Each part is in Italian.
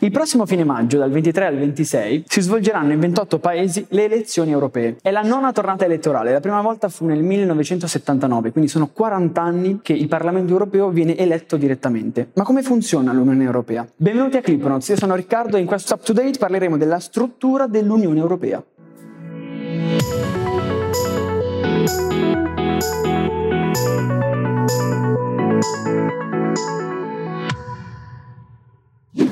Il prossimo fine maggio, dal 23 al 26, si svolgeranno in 28 paesi le elezioni europee. È la nona tornata elettorale, la prima volta fu nel 1979, quindi sono 40 anni che il Parlamento europeo viene eletto direttamente. Ma come funziona l'Unione Europea? Benvenuti a Clipnotes, io sono Riccardo e in questo Up to Date parleremo della struttura dell'Unione Europea.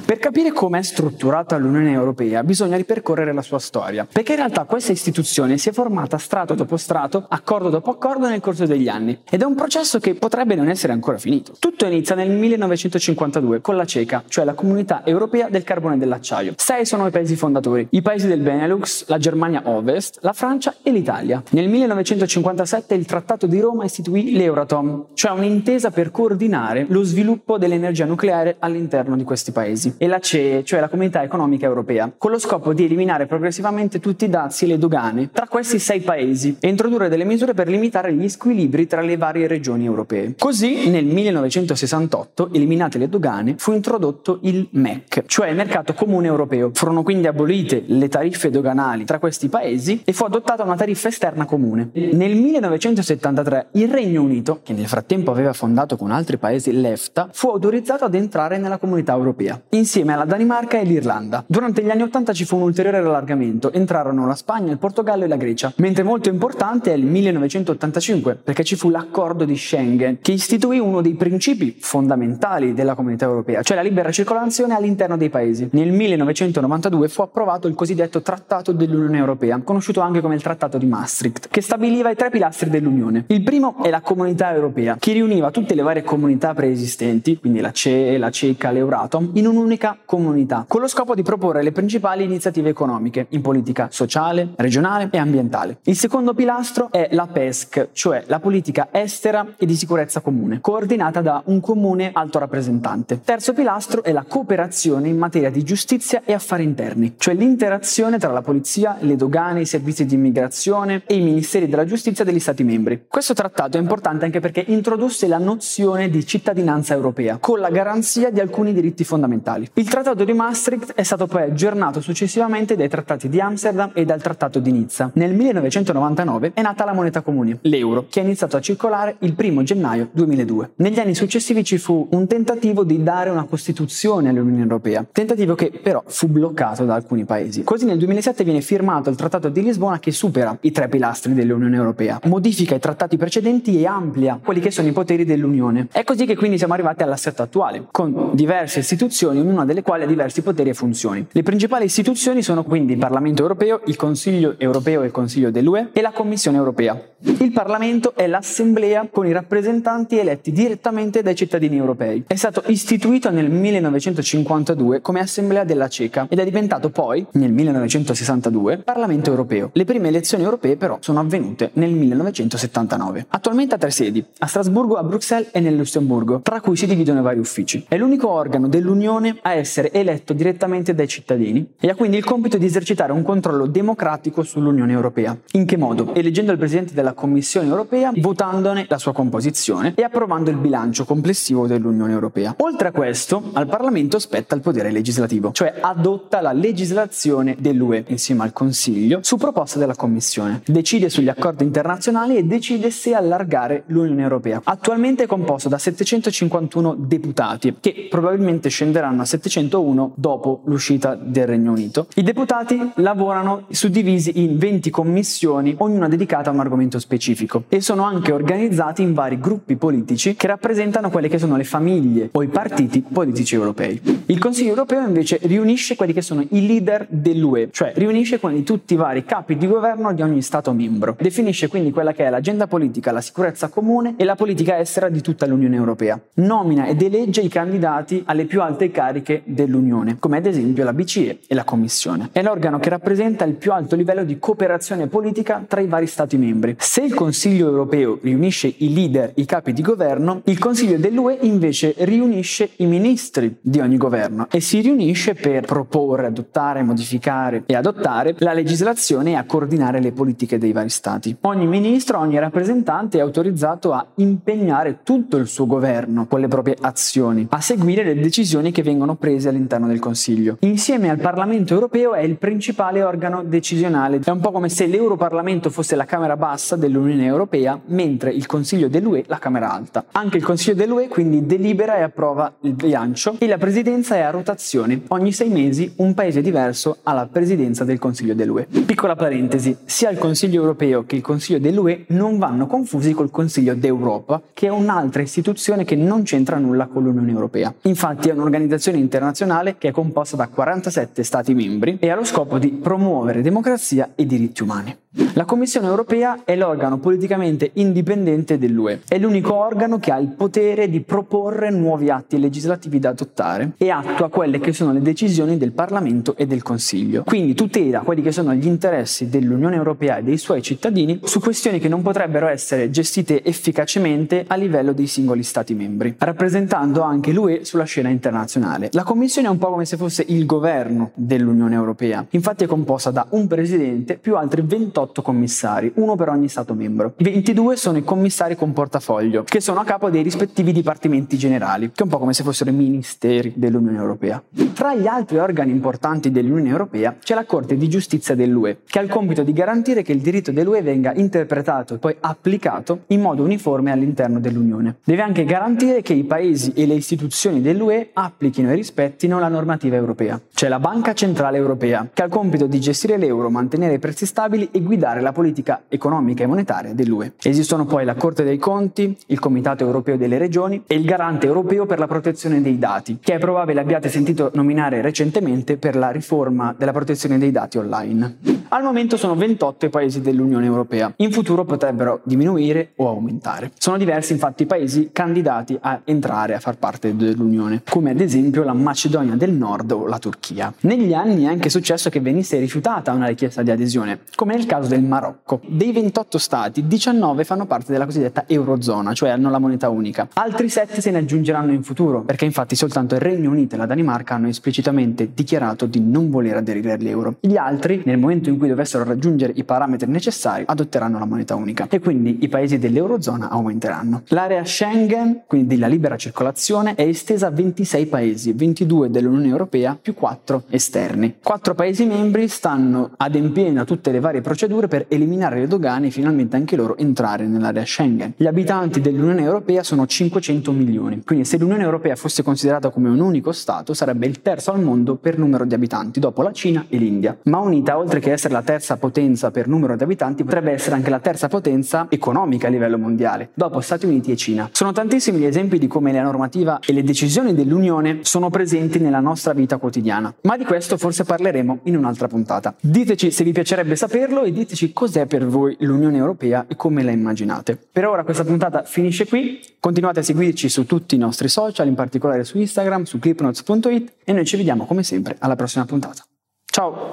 Per capire com'è strutturata l'Unione Europea bisogna ripercorrere la sua storia, perché in realtà questa istituzione si è formata strato dopo strato, accordo dopo accordo nel corso degli anni ed è un processo che potrebbe non essere ancora finito. Tutto inizia nel 1952 con la CECA, cioè la Comunità Europea del Carbone e dell'Acciaio. Sei sono i paesi fondatori, i paesi del Benelux, la Germania Ovest, la Francia e l'Italia. Nel 1957 il Trattato di Roma istituì l'Euratom, cioè un'intesa per coordinare lo sviluppo dell'energia nucleare all'interno di questi paesi e la CE, cioè la Comunità Economica Europea, con lo scopo di eliminare progressivamente tutti i dazi e le dogane tra questi sei paesi e introdurre delle misure per limitare gli squilibri tra le varie regioni europee. Così nel 1968, eliminate le dogane, fu introdotto il MEC, cioè il mercato comune europeo. Furono quindi abolite le tariffe doganali tra questi paesi e fu adottata una tariffa esterna comune. Nel 1973 il Regno Unito, che nel frattempo aveva fondato con altri paesi l'EFTA, fu autorizzato ad entrare nella comunità europea insieme alla Danimarca e l'Irlanda. Durante gli anni Ottanta ci fu un ulteriore allargamento, entrarono la Spagna, il Portogallo e la Grecia, mentre molto importante è il 1985, perché ci fu l'accordo di Schengen, che istituì uno dei principi fondamentali della comunità europea, cioè la libera circolazione all'interno dei paesi. Nel 1992 fu approvato il cosiddetto Trattato dell'Unione Europea, conosciuto anche come il Trattato di Maastricht, che stabiliva i tre pilastri dell'Unione. Il primo è la comunità europea, che riuniva tutte le varie comunità preesistenti, quindi la CE, la CECA, l'Euratom, in un un'unica comunità, con lo scopo di proporre le principali iniziative economiche in politica sociale, regionale e ambientale. Il secondo pilastro è la PESC, cioè la politica estera e di sicurezza comune, coordinata da un comune alto rappresentante. Terzo pilastro è la cooperazione in materia di giustizia e affari interni, cioè l'interazione tra la polizia, le dogane, i servizi di immigrazione e i ministeri della giustizia degli Stati membri. Questo trattato è importante anche perché introdusse la nozione di cittadinanza europea, con la garanzia di alcuni diritti fondamentali fondamentali. Il Trattato di Maastricht è stato poi aggiornato successivamente dai trattati di Amsterdam e dal Trattato di Nizza. Nel 1999 è nata la moneta comune, l'euro, che ha iniziato a circolare il 1 gennaio 2002. Negli anni successivi ci fu un tentativo di dare una costituzione all'Unione Europea, tentativo che però fu bloccato da alcuni paesi. Così nel 2007 viene firmato il Trattato di Lisbona che supera i tre pilastri dell'Unione Europea, modifica i trattati precedenti e amplia quelli che sono i poteri dell'Unione. È così che quindi siamo arrivati all'assetto attuale, con diverse istituzioni ognuna delle quali ha diversi poteri e funzioni. Le principali istituzioni sono quindi il Parlamento europeo, il Consiglio europeo e il Consiglio dell'UE e la Commissione europea. Il Parlamento è l'assemblea con i rappresentanti eletti direttamente dai cittadini europei. È stato istituito nel 1952 come assemblea della CECA ed è diventato poi, nel 1962, Parlamento europeo. Le prime elezioni europee però sono avvenute nel 1979. Attualmente ha tre sedi, a Strasburgo, a Bruxelles e nel Lussemburgo, tra cui si dividono i vari uffici. È l'unico organo dell'Unione a essere eletto direttamente dai cittadini e ha quindi il compito di esercitare un controllo democratico sull'Unione Europea. In che modo? Eleggendo il Presidente della Commissione Europea, votandone la sua composizione e approvando il bilancio complessivo dell'Unione Europea. Oltre a questo, al Parlamento spetta il potere legislativo, cioè adotta la legislazione dell'UE insieme al Consiglio su proposta della Commissione. Decide sugli accordi internazionali e decide se allargare l'Unione Europea. Attualmente è composto da 751 deputati che probabilmente scenderanno a 701 dopo l'uscita del Regno Unito. I deputati lavorano suddivisi in 20 commissioni, ognuna dedicata a un argomento specifico e sono anche organizzati in vari gruppi politici che rappresentano quelle che sono le famiglie o i partiti politici europei. Il Consiglio europeo invece riunisce quelli che sono i leader dell'UE, cioè riunisce quindi tutti i vari capi di governo di ogni Stato membro. Definisce quindi quella che è l'agenda politica, la sicurezza comune e la politica estera di tutta l'Unione Europea. Nomina ed elegge i candidati alle più alte cariche cariche dell'Unione, come ad esempio la BCE e la Commissione. È l'organo che rappresenta il più alto livello di cooperazione politica tra i vari Stati membri. Se il Consiglio europeo riunisce i leader, i capi di governo, il Consiglio dell'UE invece riunisce i ministri di ogni governo e si riunisce per proporre, adottare, modificare e adottare la legislazione e a coordinare le politiche dei vari Stati. Ogni ministro, ogni rappresentante è autorizzato a impegnare tutto il suo governo con le proprie azioni, a seguire le decisioni che vengono vengono prese all'interno del Consiglio. Insieme al Parlamento europeo è il principale organo decisionale. È un po' come se l'Europarlamento fosse la Camera bassa dell'Unione Europea, mentre il Consiglio dell'UE la Camera alta. Anche il Consiglio dell'UE quindi delibera e approva il bilancio e la presidenza è a rotazione. Ogni sei mesi un paese diverso ha la presidenza del Consiglio dell'UE. Piccola parentesi, sia il Consiglio europeo che il Consiglio dell'UE non vanno confusi col Consiglio d'Europa, che è un'altra istituzione che non c'entra nulla con l'Unione Europea. Infatti è un'organizzazione internazionale che è composta da 47 Stati membri e ha lo scopo di promuovere democrazia e diritti umani. La Commissione europea è l'organo politicamente indipendente dell'UE. È l'unico organo che ha il potere di proporre nuovi atti legislativi da adottare e attua quelle che sono le decisioni del Parlamento e del Consiglio. Quindi tutela quelli che sono gli interessi dell'Unione Europea e dei suoi cittadini su questioni che non potrebbero essere gestite efficacemente a livello dei singoli Stati membri, rappresentando anche l'UE sulla scena internazionale. La Commissione è un po' come se fosse il governo dell'Unione Europea. Infatti è composta da un presidente più altri 28 28 commissari, uno per ogni Stato membro. I 22 sono i commissari con portafoglio, che sono a capo dei rispettivi dipartimenti generali, che è un po' come se fossero i ministeri dell'Unione Europea. Tra gli altri organi importanti dell'Unione Europea c'è la Corte di Giustizia dell'UE, che ha il compito di garantire che il diritto dell'UE venga interpretato e poi applicato in modo uniforme all'interno dell'Unione. Deve anche garantire che i paesi e le istituzioni dell'UE applichino e rispettino la normativa europea. C'è la Banca Centrale Europea, che ha il compito di gestire l'euro, mantenere i prezzi stabili e guidare la politica economica e monetaria dell'UE. Esistono poi la Corte dei Conti, il Comitato Europeo delle Regioni e il Garante Europeo per la protezione dei dati, che è probabile abbiate sentito nominare recentemente per la riforma della protezione dei dati online. Al momento sono 28 i paesi dell'Unione Europea, in futuro potrebbero diminuire o aumentare. Sono diversi infatti i paesi candidati a entrare a far parte dell'Unione, come ad esempio la Macedonia del Nord o la Turchia. Negli anni è anche successo che venisse rifiutata una richiesta di adesione, come nel caso del Marocco. Dei 28 stati, 19 fanno parte della cosiddetta Eurozona, cioè hanno la moneta unica. Altri 7 se ne aggiungeranno in futuro, perché infatti soltanto il Regno Unito e la Danimarca hanno esplicitamente dichiarato di non voler aderire all'euro. Gli altri, nel momento in cui dovessero raggiungere i parametri necessari, adotteranno la moneta unica e quindi i paesi dell'Eurozona aumenteranno. L'area Schengen, quindi della libera circolazione, è estesa a 26 paesi, 22 dell'Unione Europea più 4 esterni. 4 paesi membri stanno adempiendo a tutte le varie procedure per eliminare le dogane e finalmente anche loro entrare nell'area Schengen. Gli abitanti dell'Unione Europea sono 500 milioni, quindi se l'Unione Europea fosse considerata come un unico Stato sarebbe il terzo al mondo per numero di abitanti, dopo la Cina e l'India. Ma unita, oltre che essere la terza potenza per numero di abitanti, potrebbe essere anche la terza potenza economica a livello mondiale, dopo Stati Uniti e Cina. Sono tantissimi gli esempi di come la normativa e le decisioni dell'Unione sono presenti nella nostra vita quotidiana, ma di questo forse parleremo in un'altra puntata. Diteci se vi piacerebbe saperlo e diteci cos'è per voi l'Unione Europea e come la immaginate. Per ora questa puntata finisce qui, continuate a seguirci su tutti i nostri social, in particolare su Instagram, su clipnotes.it e noi ci vediamo come sempre alla prossima puntata. Ciao!